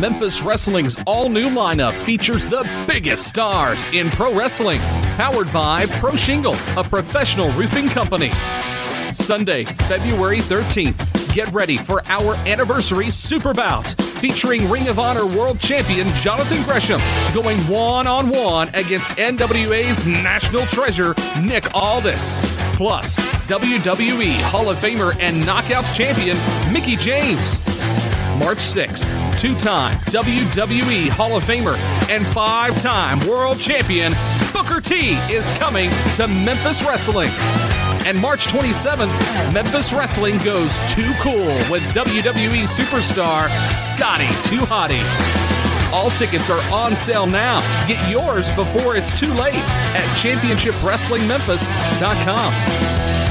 Memphis Wrestling's all new lineup features the biggest stars in pro wrestling, powered by Pro Shingle, a professional roofing company. Sunday, February 13th, get ready for our anniversary Super Bout featuring Ring of Honor World Champion Jonathan Gresham going one on one against NWA's national treasure Nick Aldis. Plus, WWE Hall of Famer and Knockouts champion Mickie James. March 6th, two time WWE Hall of Famer and five time world champion Booker T is coming to Memphis Wrestling. And March 27th, Memphis Wrestling goes too cool with WWE superstar Scotty 2 Hotty. All tickets are on sale now. Get yours before it's too late at championshipwrestlingmemphis.com.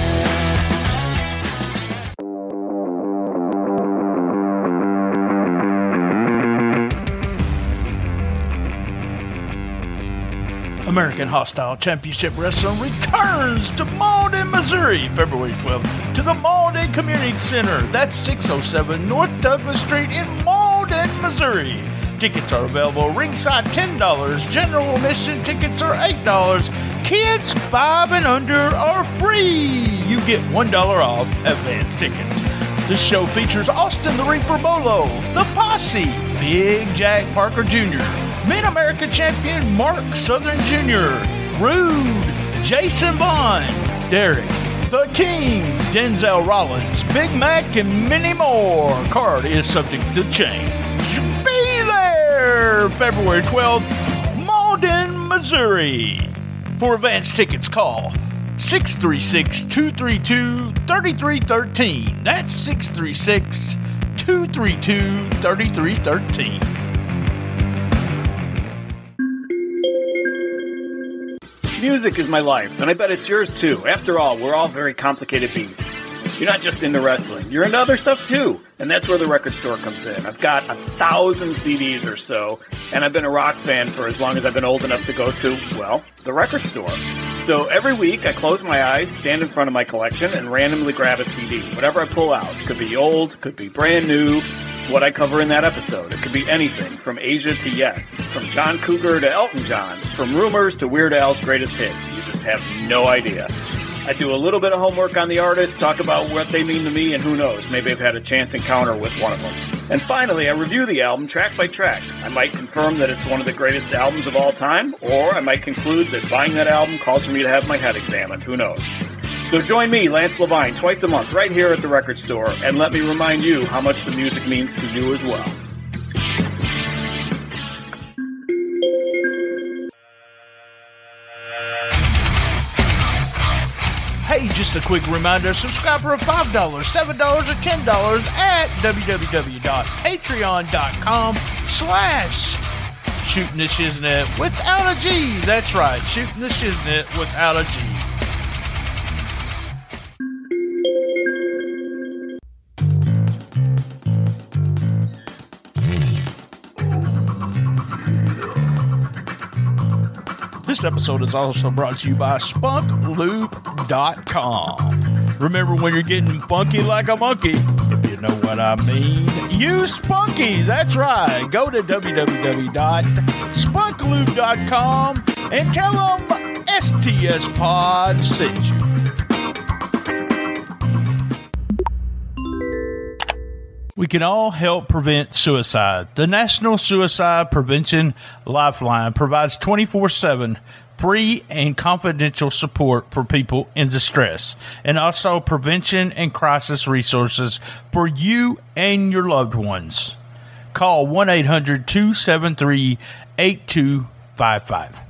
American Hostile Championship Wrestling returns to Malden, Missouri, February 12th to the Malden Community Center. That's 607 North Douglas Street in Malden, Missouri. Tickets are available ringside $10, general admission tickets are $8. Kids 5 and under are free. You get $1 off advance tickets. The show features Austin the Reaper Bolo, The Posse, Big Jack Parker Jr., Mid America champion Mark Southern Jr., Rude, Jason Bond, Derek, The King, Denzel Rollins, Big Mac, and many more. Card is subject to change. Be there February 12th, Malden, Missouri. For advance tickets, call 636 232 3313. That's 636 232 3313. Music is my life, and I bet it's yours too. After all, we're all very complicated beasts. You're not just into wrestling, you're into other stuff too. And that's where the record store comes in. I've got a thousand CDs or so, and I've been a rock fan for as long as I've been old enough to go to, well, the record store. So every week I close my eyes, stand in front of my collection, and randomly grab a CD. Whatever I pull out. Could be old, could be brand new, what I cover in that episode. It could be anything from Asia to Yes, from John Cougar to Elton John, from rumors to Weird Al's greatest hits. You just have no idea. I do a little bit of homework on the artist, talk about what they mean to me, and who knows, maybe I've had a chance encounter with one of them. And finally, I review the album track by track. I might confirm that it's one of the greatest albums of all time, or I might conclude that buying that album calls for me to have my head examined. Who knows? So join me, Lance Levine, twice a month right here at the record store, and let me remind you how much the music means to you as well. Hey, just a quick reminder subscribe for $5, $7, or $10 at www.patreon.com slash shooting the shiznit without a G. That's right, shooting the shiznit without a G. This episode is also brought to you by SpunkLube.com. Remember when you're getting funky like a monkey, if you know what I mean, use Spunky. That's right. Go to www.spunklube.com and tell them STS Pod sent you. We can all help prevent suicide. The National Suicide Prevention Lifeline provides 24 7 free and confidential support for people in distress and also prevention and crisis resources for you and your loved ones. Call 1 800 273 8255.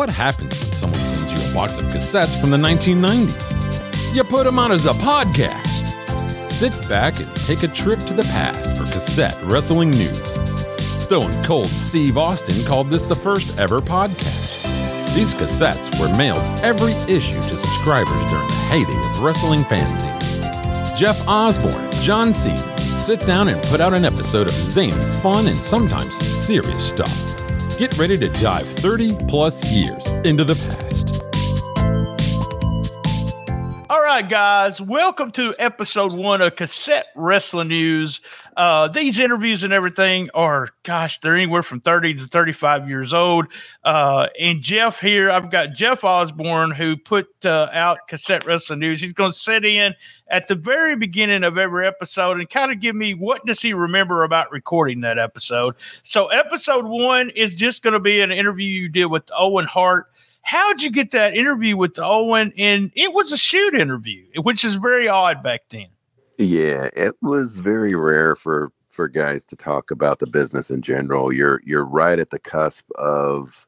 What happens when someone sends you a box of cassettes from the 1990s? You put them on as a podcast. Sit back and take a trip to the past for cassette wrestling news. Stone Cold Steve Austin called this the first ever podcast. These cassettes were mailed every issue to subscribers during the heyday of wrestling fanzines. Jeff Osborne, John Cena, sit down and put out an episode of zany, fun, and sometimes serious stuff. Get ready to dive 30 plus years into the past. All right, guys, welcome to episode one of Cassette Wrestling News. Uh, these interviews and everything are, gosh, they're anywhere from 30 to 35 years old. Uh, and Jeff here, I've got Jeff Osborne who put uh, out Cassette Wrestling News. He's going to sit in at the very beginning of every episode and kind of give me what does he remember about recording that episode. So, episode one is just going to be an interview you did with Owen Hart how'd you get that interview with Owen? And it was a shoot interview, which is very odd back then. Yeah, it was very rare for for guys to talk about the business in general. You're you're right at the cusp of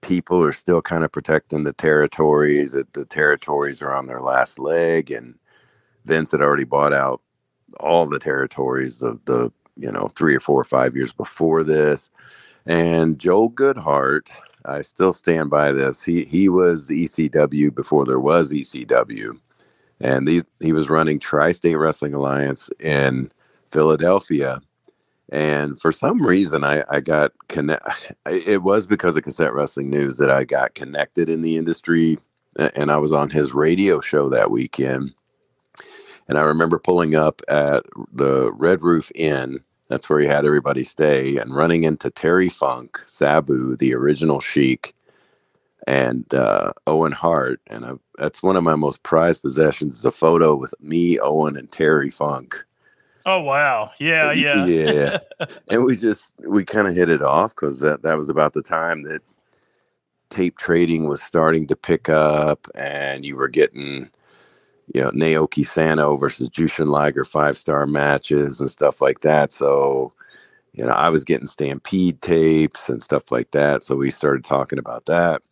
people are still kind of protecting the territories. That the territories are on their last leg, and Vince had already bought out all the territories of the you know three or four or five years before this. And Joel Goodhart, I still stand by this. He he was ECW before there was ECW, and these he was running Tri-State Wrestling Alliance in Philadelphia. And for some reason, I, I got connect. It was because of Cassette Wrestling News that I got connected in the industry, and I was on his radio show that weekend. And I remember pulling up at the Red Roof Inn that's where he had everybody stay and running into Terry Funk, Sabu, the original Sheik, and uh, Owen Hart. And I, that's one of my most prized possessions is a photo with me, Owen, and Terry Funk. Oh wow! Yeah, yeah, yeah. and we just we kind of hit it off because that that was about the time that tape trading was starting to pick up, and you were getting you know, Naoki Sano versus Jushin Liger five star matches and stuff like that. So, you know, I was getting Stampede tapes and stuff like that. So we started talking about that.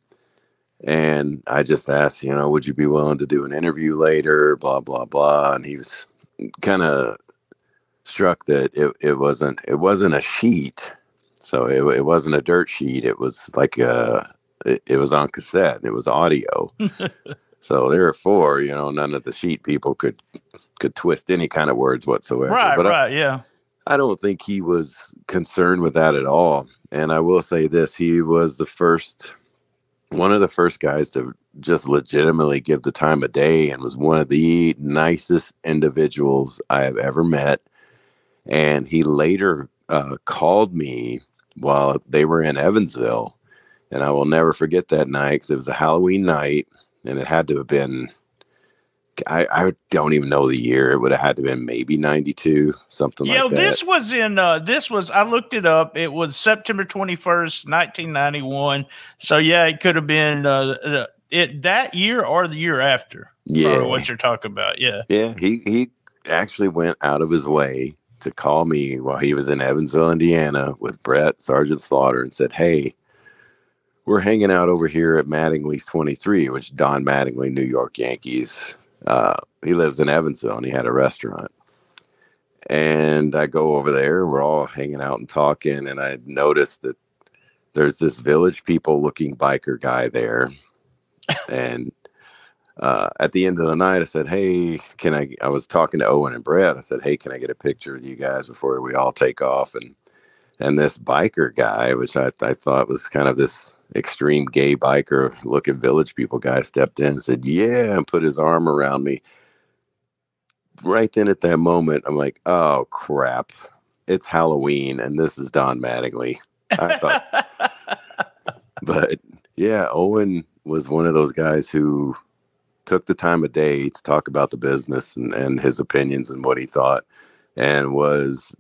And I just asked, you know, would you be willing to do an interview later? Blah, blah, blah. And he was kind of struck that it, it wasn't it wasn't a sheet. So it, it wasn't a dirt sheet. It was like a it, it was on cassette. It was audio. So therefore, you know, none of the sheet people could could twist any kind of words whatsoever. Right, but right, I, yeah. I don't think he was concerned with that at all. And I will say this, he was the first one of the first guys to just legitimately give the time of day and was one of the nicest individuals I have ever met. And he later uh, called me while they were in Evansville. And I will never forget that night because it was a Halloween night and it had to have been I, I don't even know the year. It would have had to have been maybe 92, something like that. Yeah, this was in, uh, this was, I looked it up. It was September 21st, 1991. So, yeah, it could have been uh, uh, it that year or the year after. Yeah. what you're talking about. Yeah. Yeah. He, he actually went out of his way to call me while he was in Evansville, Indiana with Bret, Sergeant Slaughter, and said, Hey, we're hanging out over here at Mattingly's 23, which Don Mattingly, New York Yankees. Uh, he lives in Evansville and he had a restaurant. And I go over there and we're all hanging out and talking. And I noticed that there's this village people looking biker guy there. and uh, at the end of the night, I said, Hey, can I? I was talking to Owen and Bret. I said, Hey, can I get a picture of you guys before we all take off? And and this biker guy, which I, I thought was kind of this extreme gay biker looking village people guy stepped in and said, Yeah, and put his arm around me. Right then at that moment, I'm like, Oh crap. It's Halloween and this is Don Mattingly. I thought but yeah, Owen was one of those guys who took the time of day to talk about the business and, and his opinions and what he thought and was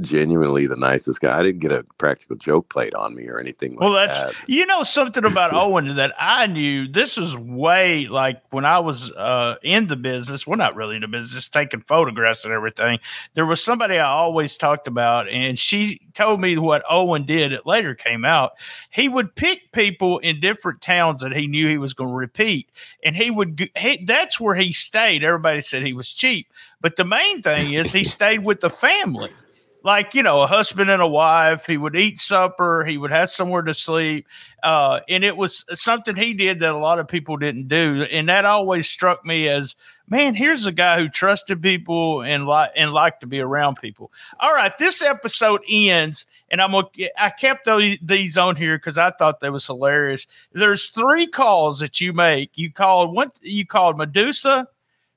genuinely the nicest guy. I didn't get a practical joke played on me or anything. Like well, that's that. you know something about Owen that I knew. This was way like when I was uh, in the business. We're not really in the business, taking photographs and everything. There was somebody I always talked about, and she told me what Owen did. It later came out. He would pick people in different towns that he knew he was going to repeat, and he would. He, that's where he stayed. Everybody said he was cheap, but the main thing is he stayed with the family like you know a husband and a wife he would eat supper he would have somewhere to sleep uh, and it was something he did that a lot of people didn't do and that always struck me as man here's a guy who trusted people and like and liked to be around people. All right this episode ends and i'm gonna i kept those, these on here because i thought that was hilarious. There's three calls that you make. You called one you called Madusa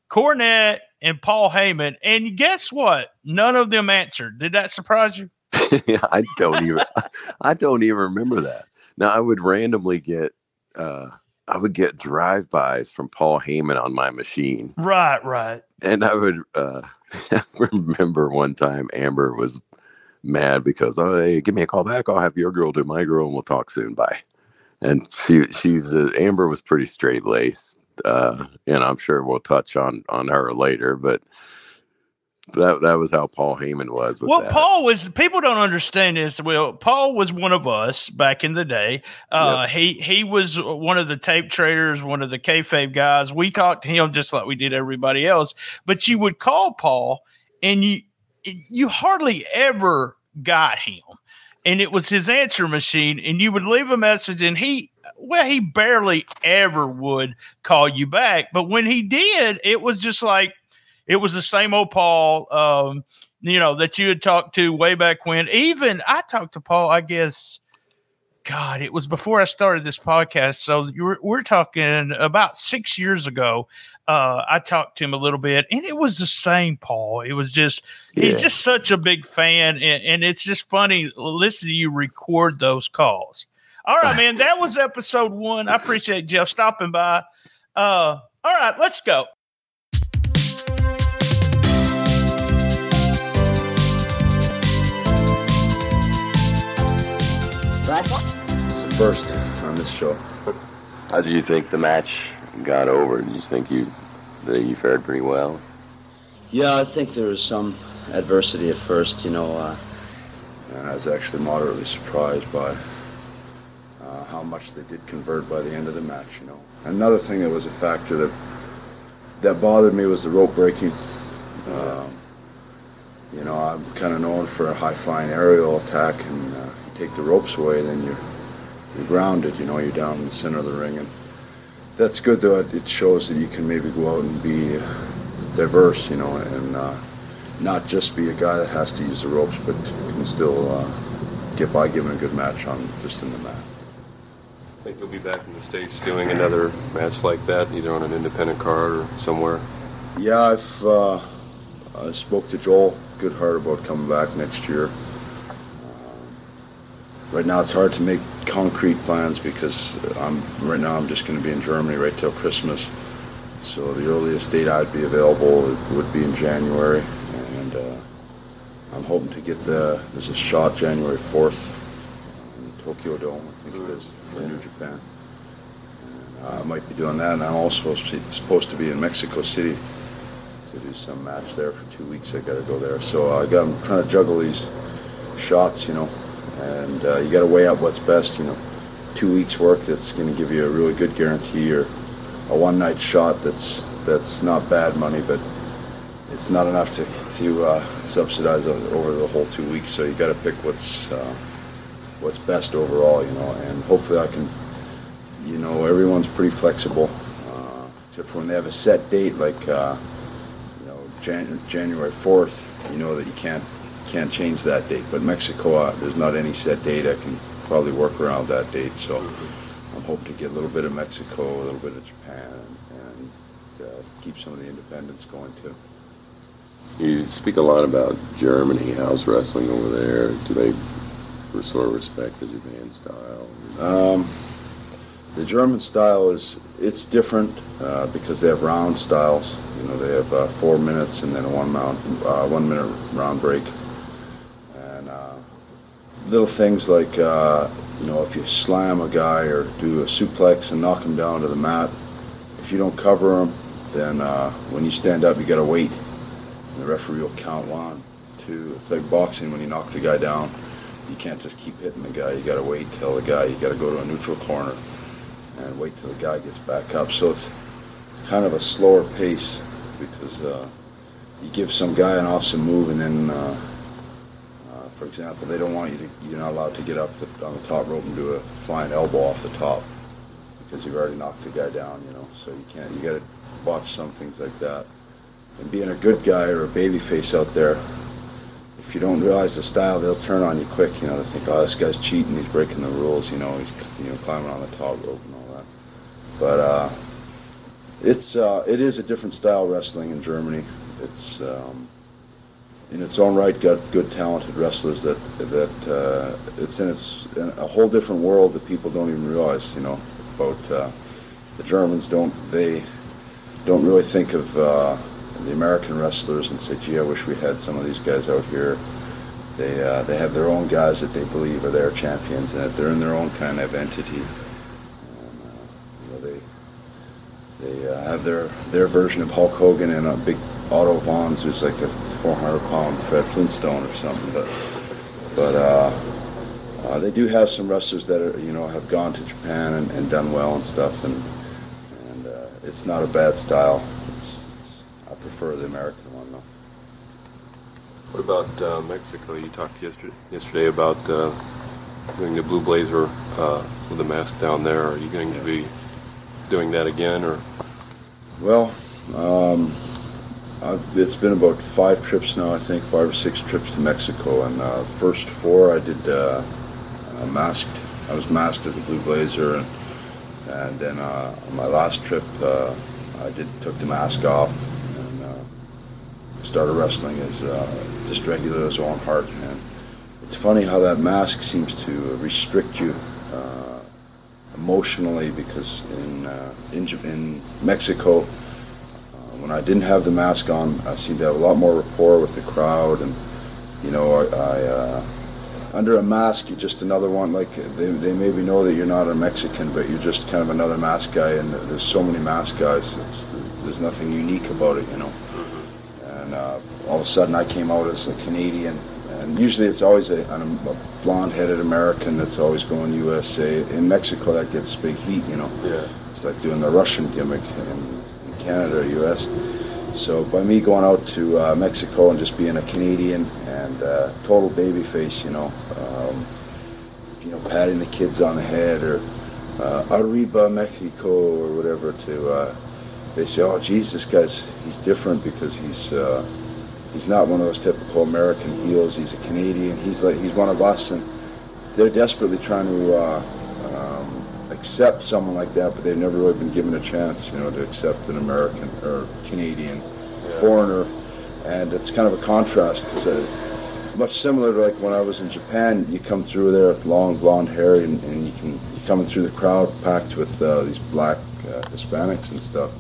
cornette and Paul Heyman. And guess what? None of them answered. Did that surprise you? I don't even I don't even remember that. Now I would randomly get uh I would get drive-bys from Paul Heyman on my machine. Right, right. And I would uh remember one time Amber was mad because oh hey, give me a call back. I'll have your girl do my girl and we'll talk soon. Bye. And she she was uh, Amber was pretty straight laced uh, and I'm sure we'll touch on on her later. But that that was how Paul Heyman was. well, that. Paul was. People don't understand this. Well, Paul was one of us back in the day. Uh, yep. He he was one of the tape traders, one of the kayfabe guys. We talked to him just like we did everybody else. But you would call Paul, and you you hardly ever got him and it was his answer machine and you would leave a message and he well he barely ever would call you back but when he did it was just like it was the same old paul um, you know that you had talked to way back when even i talked to paul i guess God, it was before I started this podcast. So we're, we're talking about six years ago. Uh, I talked to him a little bit, and it was the same, Paul. It was just, yeah. he's just such a big fan. And, and it's just funny listening to you record those calls. All right, man. That was episode one. I appreciate Jeff stopping by. Uh, all right, let's go. It's the first on this show. How do you think the match got over? Do you think you that you fared pretty well? Yeah, I think there was some adversity at first. You know, uh, I was actually moderately surprised by how much they did convert by the end of the match. You know, another thing that was a factor that that bothered me was the rope breaking. Um, you know, I'm kind of known for a high-flying aerial attack, and uh, take the ropes away, then you're, you're grounded. You know, you're down in the center of the ring, and that's good. Though it shows that you can maybe go out and be diverse. You know, and uh, not just be a guy that has to use the ropes, but can still uh, get by giving a good match on just in the mat. Think you'll be back in the states doing another match like that, either on an independent card or somewhere. Yeah, I've uh, I spoke to Joel Goodhart about coming back next year right now it's hard to make concrete plans because I'm right now I'm just going to be in Germany right till Christmas. So the earliest date I'd be available would be in January, and uh, I'm hoping to get the there's a shot January 4th in the Tokyo Dome, I think it is New Japan. And, uh, I might be doing that, and I'm also supposed to be in Mexico City to do some match there for two weeks. I got to go there, so I got I'm trying to juggle these shots, you know and uh, you got to weigh out what's best. You know, two weeks work that's going to give you a really good guarantee, or a one night shot that's that's not bad money, but it's not enough to to uh, subsidize over the whole two weeks. So you got to pick what's uh, what's best overall. You know, and hopefully I can. You know, everyone's pretty flexible, uh, except for when they have a set date, like uh, you know Jan- January fourth. You know that you can't can't change that date. But Mexico, uh, there's not any set date. I can probably work around that date. So I'm hoping to get a little bit of Mexico, a little bit of Japan, and, uh, keep some of the independence going too. You speak a lot about Germany. How's wrestling over there? Do they sort of respect the Japan style? Um, the German style is it's different uh, because they have round styles. You know, they have uh, four minutes and then a one round, uh, one minute round break and little things like uh, you know if you slam a guy or do a suplex and knock him down to the mat, if you don't cover him, then uh, when you stand up you got to wait. And the referee will count one, two. It's like boxing when you knock the guy down. You can't just keep hitting the guy. You got to wait till the guy. You got to go to a neutral corner and wait till the guy gets back up. So it's kind of a slower pace because uh, you give some guy an awesome move and then uh, for example, they don't want you to, you're not allowed to get up the, on the top rope and do a flying elbow off the top because you've already knocked the guy down, you know. So you can't, you got to watch some things like that. And being a good guy or a baby face out there, you don't realize the style, they'll turn on you quick, you know, to think, oh, this guy's cheating, he's breaking the rules, you know, he's, you know, climbing on the top rope and all that. But uh, it's, uh, it is a different style wrestling in Germany. It's, um, in its own right got good talented wrestlers that that uh, it's in its in a whole different world that people don't even realize you know about uh, the Germans don't they don't really think of uh, the American wrestlers and say gee I wish we had some of these guys out here they uh, they have their own guys that they believe are their champions and that they're in their own kind of entity and, uh, you know, they they uh, have their their version of Hulk Hogan and a big Otto Wanz who's like a 400 pound Fred Flintstone or something. But but uh, uh, they do have some wrestlers that are you know have gone to Japan and, and done well and stuff, and and uh, it's not a bad style. It's, prefer the American one though. What about uh, Mexico? You talked yesterday, yesterday about uh, doing the Blue Blazer uh, with the mask down there. Are you going to be doing that again, or? Well, um, it's been about five trips now, I think, five or six trips to Mexico, and uh, first four I did uh, masked. I was masked as a Blue Blazer, and, and then uh, on my last trip uh, I did took the mask off uh, started wrestling as uh, just regular as Owen Hart. And it's funny how that mask seems to restrict you emotionally because in in, in Mexico when I didn't have the mask on, I seemed to have a lot more rapport with the crowd, and you know, I, I uh, under a mask, you're just another one. Like they, they maybe know that you're not a Mexican, but you're just kind of another mask guy. And there's so many mask guys. It's there's nothing unique about it, you know. All of a sudden, I came out as a Canadian, and usually it's always a, a blonde-headed American that's always going USA. In Mexico, that gets big heat, you know. Yeah. It's like doing the Russian gimmick. in Canada or U.S. So by me going out to uh, Mexico and just being a Canadian and uh, total baby face, you know, um, you know, patting the kids on the head or uh, Arriba Mexico or whatever to, uh, they say, oh, geez, this guy's, he's different because he's, uh, he's not one of those typical American heels. He's a Canadian. He's like, he's one of us. And they're desperately trying to uh, accept someone like that, but they've never really been given a chance, you know, to accept an American or Canadian yeah. foreigner. And it's kind of a contrast because uh, much similar to like when I was in Japan, you come through there with long blonde hair and, and you can you're coming through the crowd packed with uh, these black uh, Hispanics and stuff.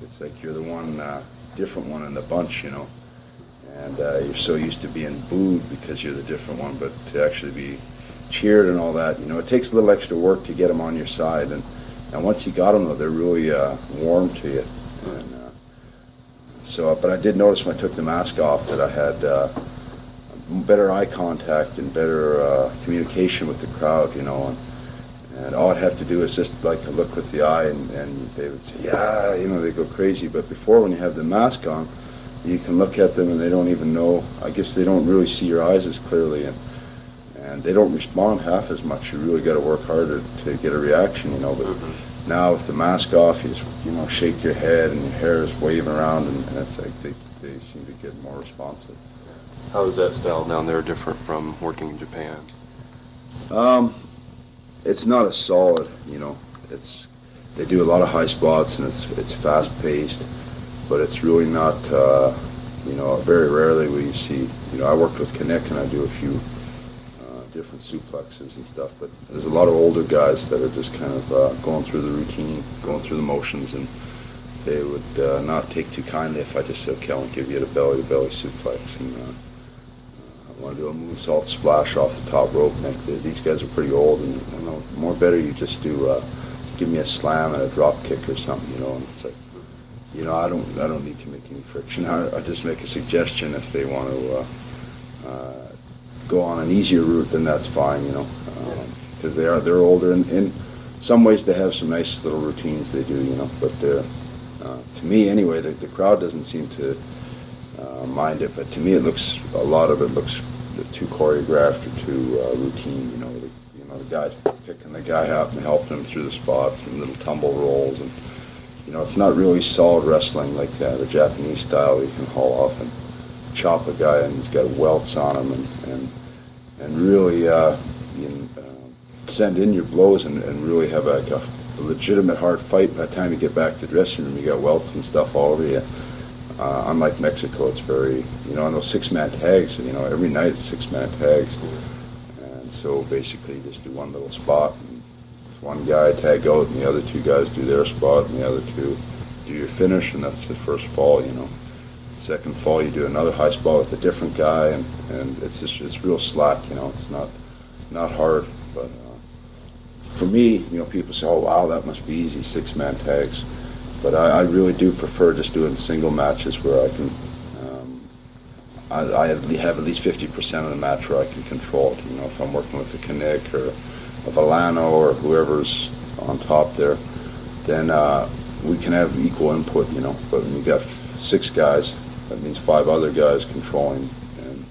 It's like you're the one uh, different one in the bunch, you know. And uh, you're so used to being booed because you're the different one, but to actually be cheered and all that. You know, it takes a little extra work to get them on your side, and and once you got them, though, they're really uh, warm to you. And, uh, so, but I did notice when I took the mask off that I had uh, better eye contact and better uh, communication with the crowd. You know, and, and all I'd have to do is just like look with the eye, and, and they would say, yeah, you know, they go crazy. But before, when you have the mask on, you can look at them and they don't even know. I guess they don't really see your eyes as clearly. And, and they don't respond half as much. You really got to work harder to get a reaction, you know. But mm-hmm. now with the mask off, you just, you know shake your head and your hair is waving around, and, and it's like they, they seem to get more responsive. How is that style down there different from working in Japan? Um, it's not as solid, you know. It's they do a lot of high spots and it's it's fast paced, but it's really not. Uh, you know, very rarely we see. You know, I worked with Knick and I do a few different suplexes and stuff. But there's a lot of older guys that are just kind of uh, going through the routine, going through the motions, and they would uh, not take too kindly if I just said, okay, I'll give you the belly-to-belly suplex. And uh, I want to do a moonsault splash off the top rope. And these guys are pretty old, and you know, more better you just do, uh, just give me a slam and a drop kick or something, you know. And it's like, you know, I don't, I don't need to make any friction. I, I just make a suggestion if they want to. Uh, uh, go on an easier route, then that's fine, you know, because um, they are they're older. And in some ways, they have some nice little routines they do, you know. But they're uh, to me anyway, the, the crowd doesn't seem to uh, mind it. But to me, it looks a lot of it looks too choreographed or too uh, routine. You know, the, you know the guys picking the guy up and helping him through the spots and little tumble rolls and you know it's not really solid wrestling like uh, the Japanese style. Where you can haul off and chop a guy and he's got welts on him and and and really uh, you know, uh, send in your blows and, and really have a, a legitimate hard fight. By the time you get back to the dressing room, you got welts and stuff all over you. Uh, unlike Mexico, it's very, you know, on those six-man tags, you know, every night it's six-man tags. And so basically you just do one little spot. And one guy tag out and the other two guys do their spot and the other two do your finish and that's the first fall, you know. Second fall you do another high spot with a different guy and, and it's just it's real slack, you know. It's not not hard, but uh, for me, you know, people say, "Oh, wow, that must be easy, six-man tags." But I, I really do prefer just doing single matches where I can, um, I, I have at least 50% of the match where I can control it. You know, if I'm working with a Knick or a Villano or whoever's on top there, then uh, we can have equal input, you know. But when you got six guys, that means five other guys controlling, and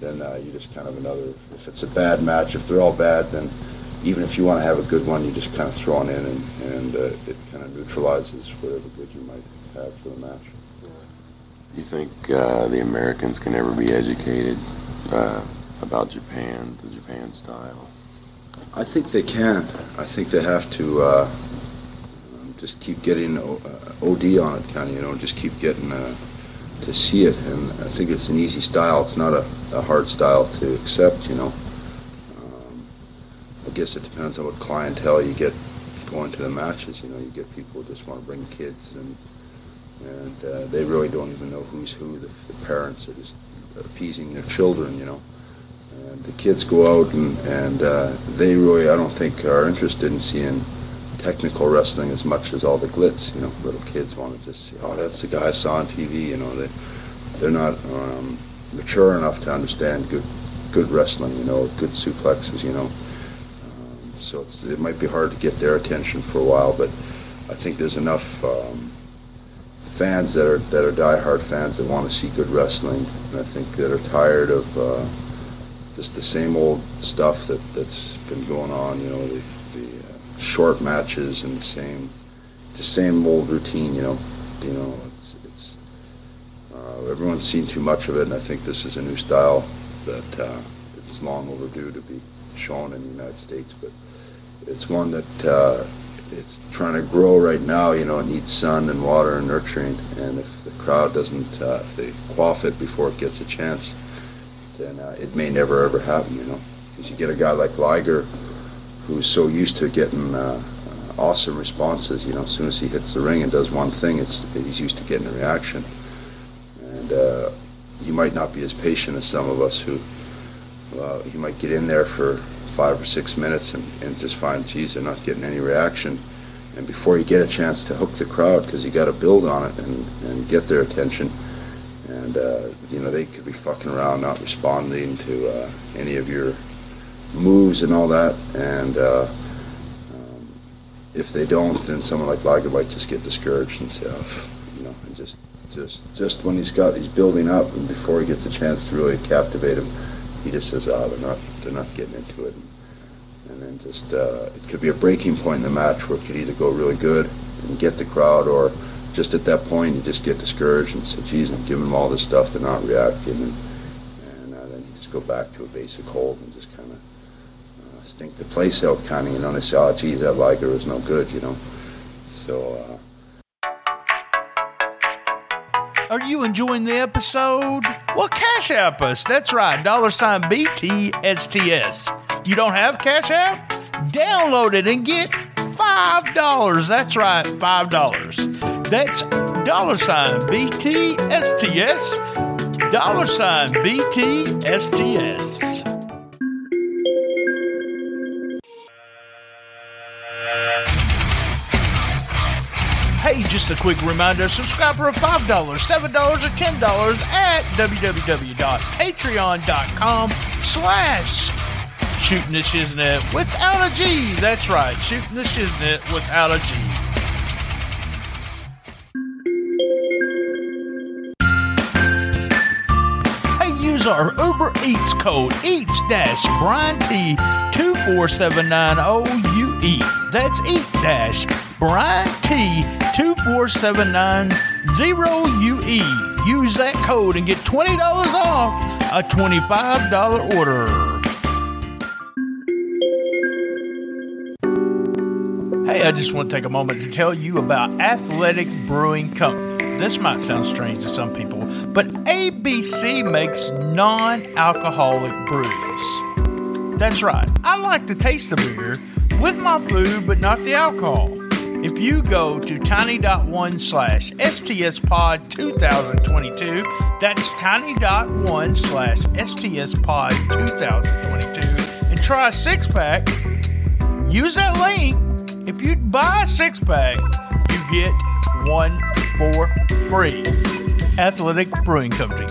then uh, you just kind of another. If it's a bad match, if they're all bad, then even if you want to have a good one, you just kind of throw it in, and, and uh, it kind of neutralizes whatever good you might have for the match. Do You think uh, the Americans can ever be educated uh, about Japan, the Japan style? I think they can. I think they have to uh, just keep getting OD on it, kind of, you know, just keep getting uh, to see it. And I think it's an easy style. It's not a, a hard style to accept, you know. I guess it depends on what clientele you get going to the matches. You know, you get people who just want to bring kids, and and uh, they really don't even know who's who. The, the, parents are just appeasing their children. You know, the kids go out and and uh, they really, I don't think, are interested in seeing technical wrestling as much as all the glitz. You know, little kids want to just, see, oh, that's the guy I saw on TV. You know, they they're not um, mature enough to understand good good wrestling. You know, good suplexes. You know so it might be hard to get their attention for a while, but I think there's enough um, fans that are that are diehard fans that want to see good wrestling, and I think that are tired of uh, just the same old stuff that that's been going on. You know, the, the uh, short matches and the same the same old routine. You know, you know, it's it's uh, everyone's seen too much of it, and I think this is a new style that uh, it's long overdue to be shown in the United States, but it's one that uh, it's trying to grow right now. You know, it needs sun and water and nurturing. And if the crowd doesn't, uh, if they quaff it before it gets a chance, then uh, it may never ever happen. You know, because you get a guy like Liger, who's so used to getting uh, awesome responses. You know, as soon as he hits the ring and does one thing, it's he's used to getting a reaction. And uh, you might not be as patient as some of us who. Uh, you might get in there for five or six minutes and, and just find, geez, they're not getting any reaction. And before you get a chance to hook the crowd, because you got to build on it and, and get their attention, and uh, you know they could be fucking around, not responding to uh, any of your moves and all that. And uh, um, if they don't, then someone like Liger might just get discouraged and say, oh, you know, and just just just when he's got he's building up, and before he gets a chance to really captivate him, he just says, "Oh, they're not they're not getting into it." And then just uh, it could be a breaking point in the match where it could either go really good and get the crowd, or just at that point you just get discouraged and say, "Geez, I'm giving them all this stuff, they're not reacting," and, and uh, then you just go back to a basic hold and just kind of uh, stink the place out, kind of, you know. And they say, "Oh, geez, that Liger is no good," you know. So. Uh, are you enjoying the episode? Well, Cash App us. That's right, dollar sign BTSTS. You don't have Cash App? Download it and get $5. That's right, $5. That's dollar sign BTSTS. Dollar sign BTSTS. Hey, just a quick reminder subscribe for $5, $7, or $10 at www.patreon.com slash shooting the shiznit without a G. That's right, shooting the shiznit without a G. use our Uber Eats code EATS dash Brian T two four seven nine O U E. That's EAT dash Brian T 24790UE. Use that code and get $20 off a $25 order. Hey, I just want to take a moment to tell you about Athletic Brewing Company. This might sound strange to some people, but ABC makes non alcoholic brews. That's right, I like to taste the beer with my food, but not the alcohol. If you go to tiny.one slash STSPod 2022, that's tiny.one slash STSPod 2022, and try a six pack, use that link. If you buy a six pack, you get one for free. Athletic Brewing Company.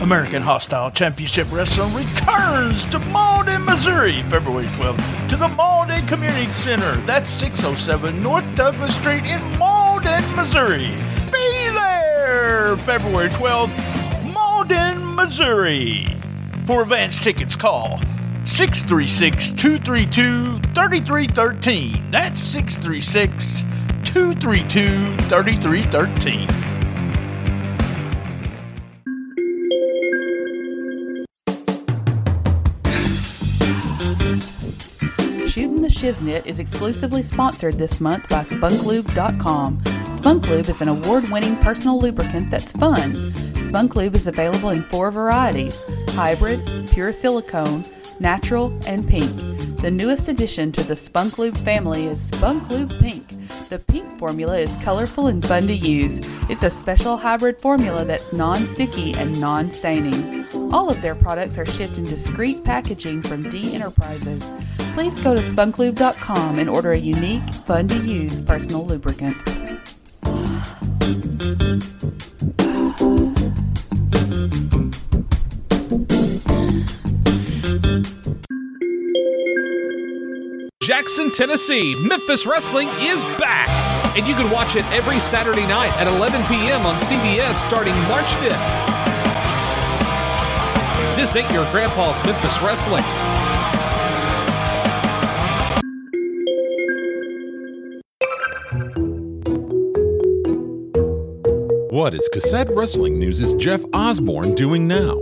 American Hostile Championship Wrestling returns to Malden, Missouri, February 12th to the Malden Community Center. That's 607 North Douglas Street in Malden, Missouri. Be there February 12th, Malden, Missouri. For advance tickets, call 636 232 3313. That's 636 232 3313. Shooting the Shiznit is exclusively sponsored this month by SpunkLube.com. SpunkLube is an award winning personal lubricant that's fun. SpunkLube is available in four varieties hybrid, pure silicone, natural, and pink. The newest addition to the Spunk Lube family is Spunk Lube Pink. The pink formula is colorful and fun to use. It's a special hybrid formula that's non sticky and non staining. All of their products are shipped in discreet packaging from D Enterprises. Please go to spunklube.com and order a unique, fun to use personal lubricant. Jackson, Tennessee, Memphis Wrestling is back! And you can watch it every Saturday night at 11 p.m. on CBS starting March 5th. This ain't your grandpa's Memphis Wrestling. What is Cassette Wrestling News' Jeff Osborne doing now?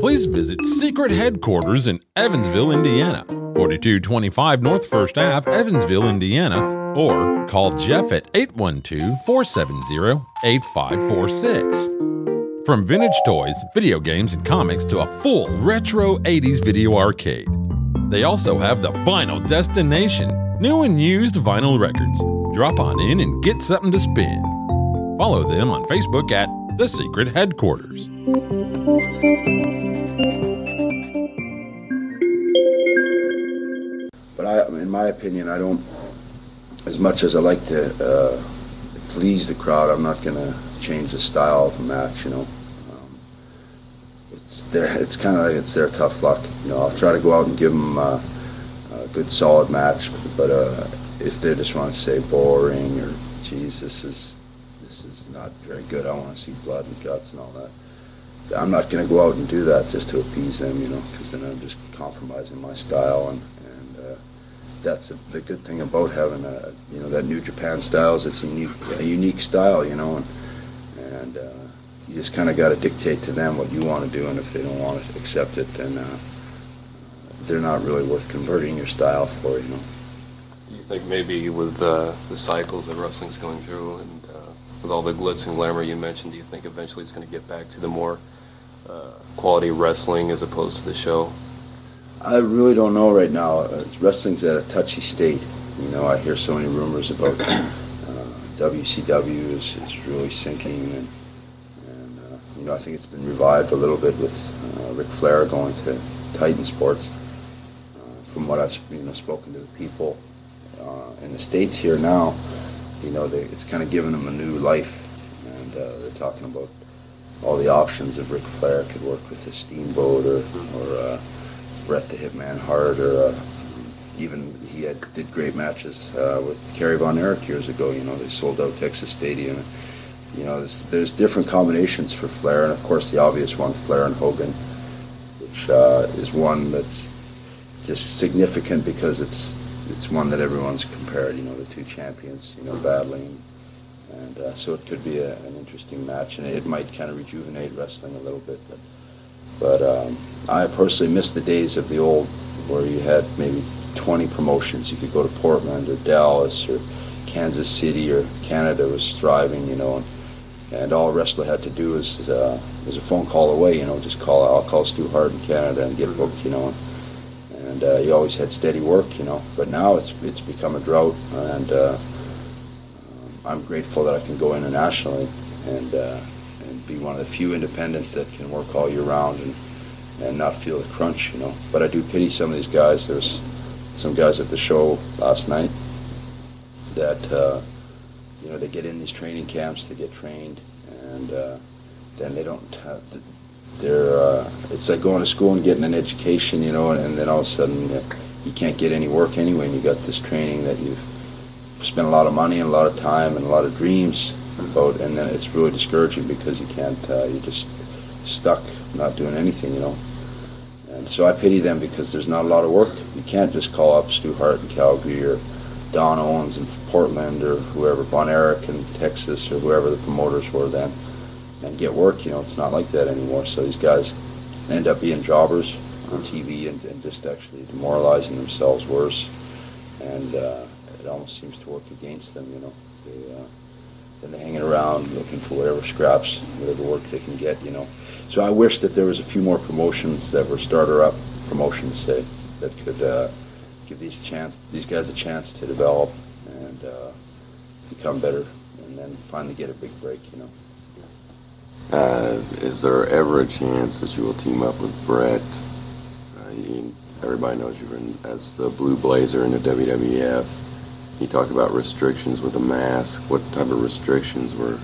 Please visit Secret Headquarters in Evansville, Indiana, 4225 North First Ave, Evansville, Indiana, or call Jeff at 812 470 8546. From vintage toys, video games, and comics to a full retro 80s video arcade. They also have the vinyl destination, new and used vinyl records. Drop on in and get something to spin. Follow them on Facebook at The Secret Headquarters. But I, in my opinion, I don't. As much as I like to uh, please the crowd, I'm not going to change the style of the match. You know, um, it's their. It's kind of like it's their tough luck. You know, I'll try to go out and give them uh, a good, solid match. But uh, if they just want to say boring or, geez, this is this is not very good. I want to see blood and guts and all that. I'm not going to go out and do that just to appease them, you know, because then I'm just compromising my style, and that's the, good thing about having a, you know, that New Japan style it's a unique, a unique style, you know, and and uh, you just kind of got to dictate to them what you want to do, and if they don't want to accept it, then uh, they're not really worth converting your style for, you know. You think maybe with uh, the cycles that wrestling's going through and uh, with all the glitz and glamour you mentioned, do you think eventually it's going to get back to the more uh, quality wrestling as opposed to the show? I really don't know right now. Uh, wrestling's at a touchy state. You know, I hear so many rumors about uh, WCW is, is really sinking, and, and uh, you know, I think it's been revived a little bit with uh, Ric Flair going to Titan Sports. Uh, from what I've you know spoken to the people uh, in the states here now, you know, they, it's kind of given them a new life, and uh, they're talking about all the options if Ric Flair could work with the Steamboat or or uh, Bret the Hitman Hart or uh, even he had did great matches uh, with Kerry Von Erich years ago. You know, they sold out Texas Stadium. you know, there's, there's different combinations for Flair, and of course the obvious one, Flair and Hogan, which uh, is one that's just significant because it's it's one that everyone's compared. You know, the two champions, you know, battling, and uh, so it could be a, an interesting match, and it might kind of rejuvenate wrestling a little bit. But but um, I personally miss the days of the old, where you had maybe 20 promotions. You could go to Portland or Dallas or Kansas City or Canada was thriving, you know, and, and all a wrestler had to do was uh, was a phone call away, you know, just call. I'll call Stu Hart in Canada and get booked, you know. And, uh, you always had steady work, you know. But now it's it's become a drought, and uh, I'm grateful that I can go internationally and uh, be one of the few independents that can work all year round and and not feel the crunch, you know. But I do pity some of these guys. There's some guys at the show last night that uh, you know they get in these training camps, they get trained, and uh, then they don't have. The, they're uh, it's like going to school and getting an education, you know, and, and then all of a sudden uh, you can't get any work anyway, and you got this training that you've spent a lot of money and a lot of time and a lot of dreams about, and then it's really discouraging because you can't, uh, you're just stuck not doing anything, you know. And so I pity them because there's not a lot of work. You can't just call up Stu Hart in Calgary or Don Owens in Portland or whoever, Von Erich in Texas or whoever the promoters were then and get work. You know, it's not like that anymore. So these guys end up being jobbers on TV and, and just actually demoralizing themselves worse. And uh, it almost seems to work against them, you know. They, uh, then they're hanging around looking for whatever scraps, whatever work they can get, you know. So I wish that there was a few more promotions that were starter-up promotions, say, that could uh, give these chance these guys a chance to develop and uh, become better, and then finally get a big break, you know. Uh, is there ever a chance that you will team up with Bret? Uh, you, everybody knows been as the Blue Blazer in the WWF. You talked about restrictions with a mask. What type of restrictions were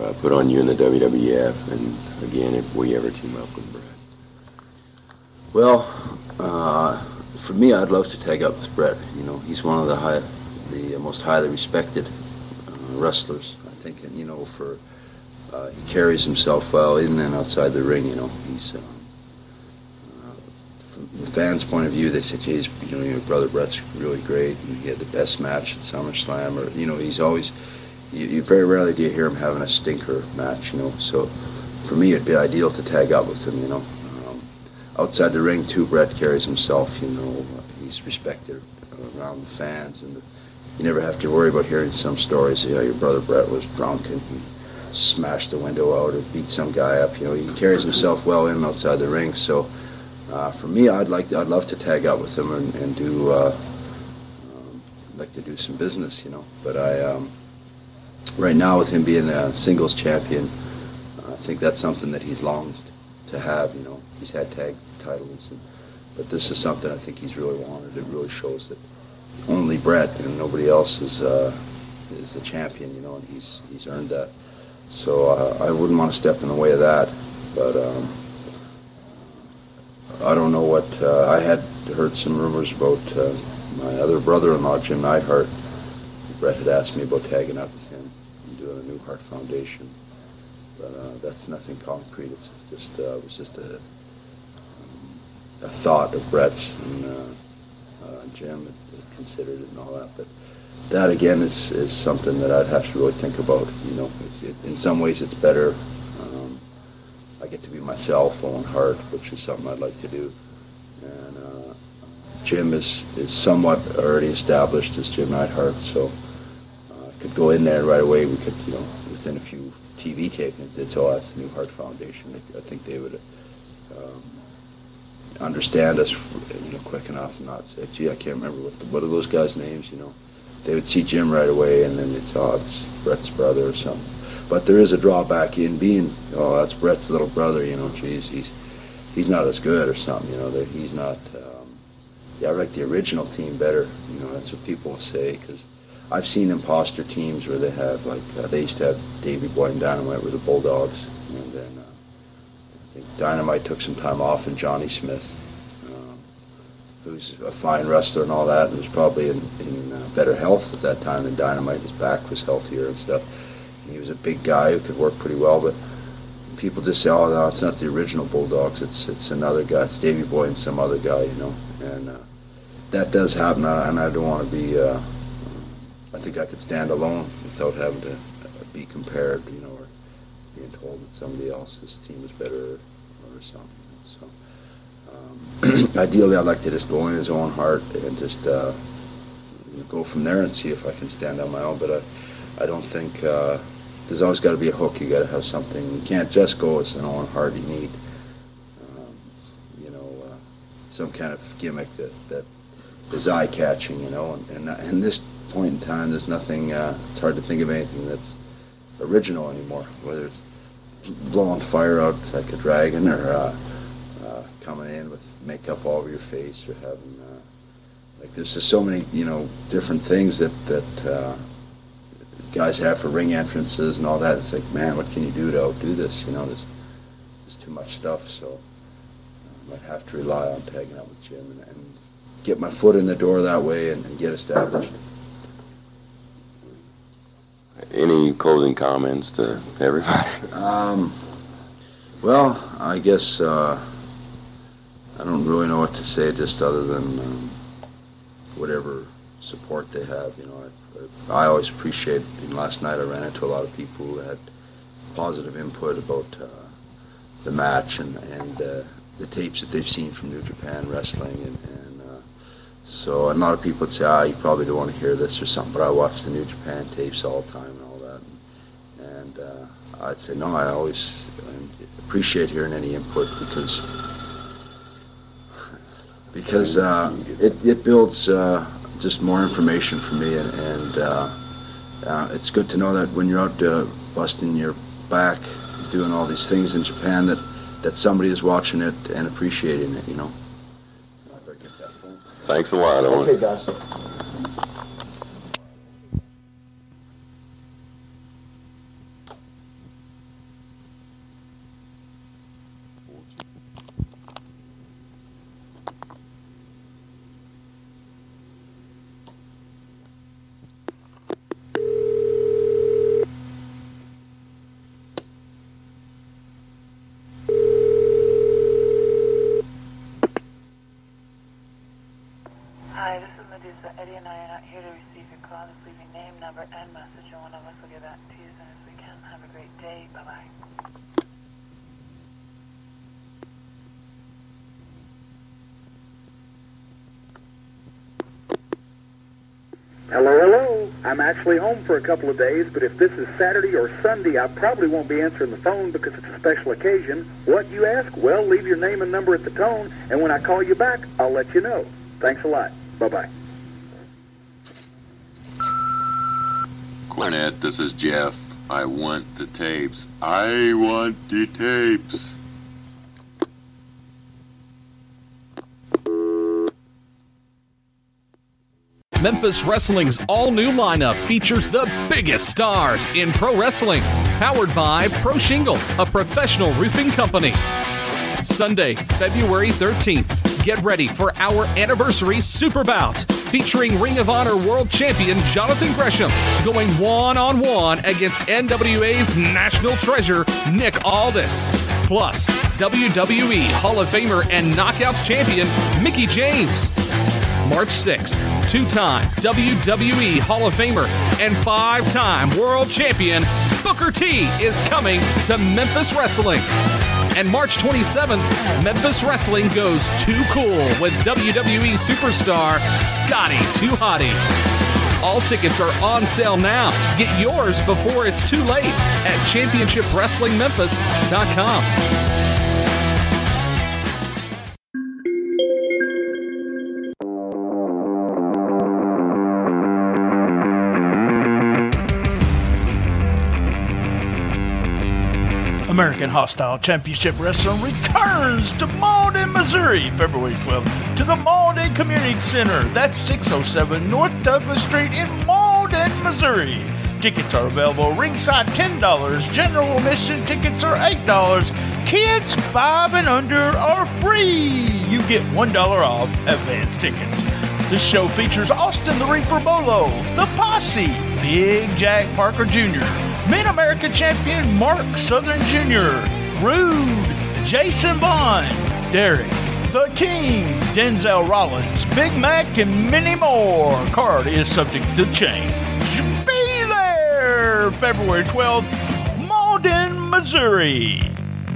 uh, put on you in the WWF? And again, if we ever team up with Bret? Well, uh, for me, I'd love to tag up with Bret. You know, he's one of the high, the most highly respected uh, wrestlers. I think, and you know, for uh, he carries himself well in and outside the ring. You know, he's. Fans' point of view, they say, "Geez, you know, your brother Bret's really great. And he had the best match at SummerSlam." Or you know, he's always. You, you very rarely do you hear him having a stinker match. You know, so for me, it'd be ideal to tag up with him. You know, um, outside the ring too, Bret carries himself. You know, he's respected around the fans, and you never have to worry about hearing some stories. Yeah, your brother Bret was drunk and he smashed the window out or beat some guy up. You know, he carries himself well in outside the ring. So uh, for me, I'd like to, I'd love to tag out with him and, and do uh, um, like to do some business. You know, but I um, right now with him being a singles champion, I think that's something that he's longed to have. You know, he's had tag titles, and, but this is something I think he's really wanted. It really shows that only Bret and nobody else is uh, is the champion. You know, and he's he's earned that. So uh, I wouldn't want to step in the way of that. But um, I don't know what uh, I had heard some rumors about uh, my other brother-in-law, Jim Neidhart. Bret had asked me about tagging up with him and doing a New Hart Foundation, but uh, that's nothing concrete. It's just uh, it was just a, um, a thought of Bret's and uh, uh, Jim had, had considered it and all that, but that again is, is something that I'd have to really think about. You know, it, in some ways it's better. Um, I get to be myself, Owen Hart, which is something I'd like to do. And uh, Jim is, is somewhat already established as Jim Neidhart, so uh, I could go in there right away. We could, you know, within a few TV tapings, it's oh, that's the New Hart Foundation. I think they would um, understand us, you know, quick enough and not say, gee, I can't remember what the, what are those guys' names, you know they would see Jim right away, and then it's oh, it's Bret's brother or something. But there is a drawback in being oh, that's Bret's little brother. You know, geez, he's he's not as good or something. You know, that he's not. Um, yeah, I like the original team better. You know, that's what people say because I've seen imposter teams where they have like uh, they used to have Davey Boy and Dynamite with the Bulldogs, and then uh, I think Dynamite took some time off, and Johnny Smith who's a fine wrestler and all that, and was probably in, in uh, better health at that time than Dynamite. His back was healthier and stuff. He was a big guy who could work pretty well, but people just say, "Oh, no, it's not the original Bulldogs. It's it's another guy. It's Davey Boy and some other guy," you know. And uh, that does happen, uh, and I don't want to be. Uh, I think I could stand alone without having to be compared, you know, or being told that somebody else's team is better or something. So, um, ideally, I'd like to just go in his Owen Hart and just uh, go from there and see if I can stand on my own. But I, I don't think uh, there's always got to be a hook. You got to have something. You can't just go as an Owen Hart. You need, um, you know, uh, some kind of gimmick that that is eye catching. You know, and and, and this point in time, there's nothing. Uh, it's hard to think of anything that's original anymore. Whether it's blowing fire out like a dragon, or uh, uh, coming in with makeup all over your face, or having uh, like there's just so many you know different things that that uh, guys have for ring entrances and all that. It's like, man, what can you do to outdo this? You know, there's there's too much stuff. So I might have to rely on tagging up with Jim and, and get my foot in the door that way and, and get established. Any closing comments to everybody? Um, well, I guess uh, I don't really know what to say, just other than um, whatever support they have. You know, I, I always appreciate. And last night I ran into a lot of people who had positive input about uh, the match and and uh, the tapes that they've seen from New Japan Wrestling, and, and uh, so a lot of people would say, ah, you probably don't want to hear this or something, but I watch the New Japan tapes all the time and all that, and, and uh, I'd say no, I always appreciate hearing any input because because uh, it, it builds just more information for me, and, and uh, uh, it's good to know that when you're out uh, busting your back, doing all these things in Japan, that, that somebody is watching it and appreciating it, you know. Thanks a lot, Owen. Okay, guys. Hi, this is Madusa. Eddie and I are not here to receive your call. Just leave your name, number, and message, and one of us will get back to you as soon as we can. Have a great day. Bye-bye. Hello, hello. I'm actually home for a couple of days, but if this is Saturday or Sunday, I probably won't be answering the phone because it's a special occasion. What, you ask? Well, leave your name and number at the tone, and when I call you back, I'll let you know. Thanks a lot. Bye-bye. Cornette, this is Jeff. I want the tapes. I want the tapes. Memphis Wrestling's all new lineup features the biggest stars in pro wrestling, powered by Pro Shingle, a professional roofing company. Sunday, February 13th, get ready for our anniversary Super Bout featuring Ring of Honor World Champion Jonathan Gresham going one on one against NWA's national treasure Nick Aldis. Plus, WWE Hall of Famer and Knockouts champion Mickie James. March 6th, two time WWE Hall of Famer and five time world champion Booker T is coming to Memphis Wrestling. And March 27th, Memphis Wrestling goes too cool with WWE superstar Scotty 2 Hotty. All tickets are on sale now. Get yours before it's too late at ChampionshipWrestlingMemphis.com. American Hostile Championship Wrestling returns to Malden, Missouri, February 12th to the Malden Community Center. That's 607 North Douglas Street in Malden, Missouri. Tickets are available ringside $10. General admission tickets are $8. Kids 5 and under are free. You get $1 off advance tickets. The show features Austin the Reaper Bolo, The Posse, Big Jack Parker Jr., Mid American champion Mark Southern Jr., Rude, Jason Bond, Derek, The King, Denzel Rollins, Big Mac, and many more. Card is subject to change. Be there February 12th, Malden, Missouri.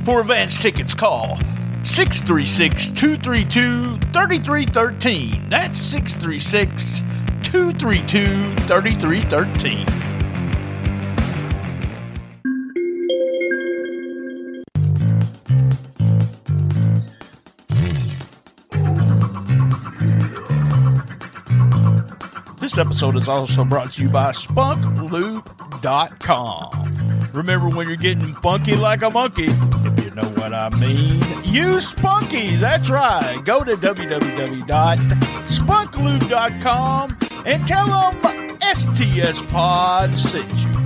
For advance tickets, call 636 232 3313. That's 636 232 3313. This episode is also brought to you by SpunkLube.com. Remember when you're getting funky like a monkey, if you know what I mean, use Spunky. That's right. Go to www.spunklube.com and tell them STS Pod sent you.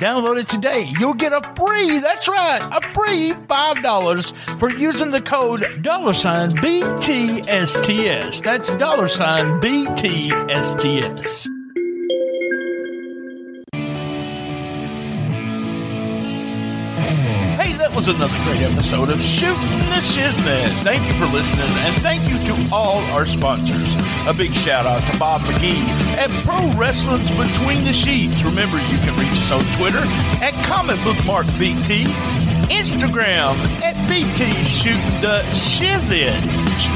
download it today. You'll get a free, that's right, a free $5 for using the code dollar sign BTSTS. That's dollar sign BTSTS. Hey, that was another great episode of Shooting the Shiznit. Thank you for listening, and thank you to all our sponsors. A big shout out to Bob McGee at Pro Wrestling's Between the Sheets. Remember, you can reach us on Twitter at Comic Book Mark BT, Instagram at BT Shooting the Shiznit.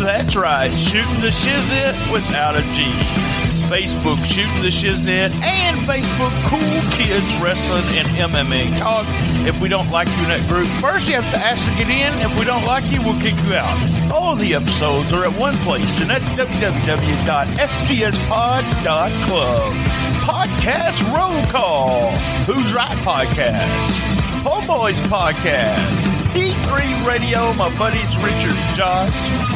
That's right, Shooting the Shiznit without a G. Facebook Shooting the Shiznit, and Facebook Cool Kids Wrestling and MMA Talk. If we don't like you in that group, first you have to ask to get in. If we don't like you, we'll kick you out. All the episodes are at one place, and that's www.stspod.club. Podcast Roll Call. Who's Right Podcast. Homeboys Podcast. E3 Radio, my buddies Richard Josh.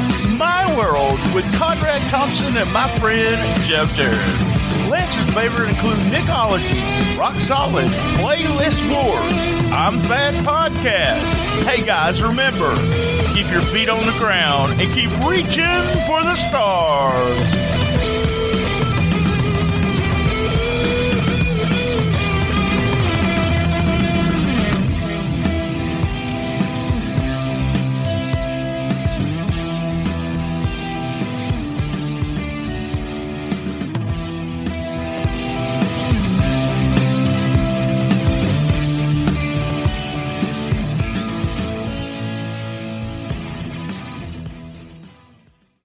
My World with Conrad Thompson and my friend Jeff Jarrett. Lance's favorite include Nickology, Rock Solid, Playlist Wars, I'm Bad Podcast. Hey guys, remember, keep your feet on the ground and keep reaching for the stars.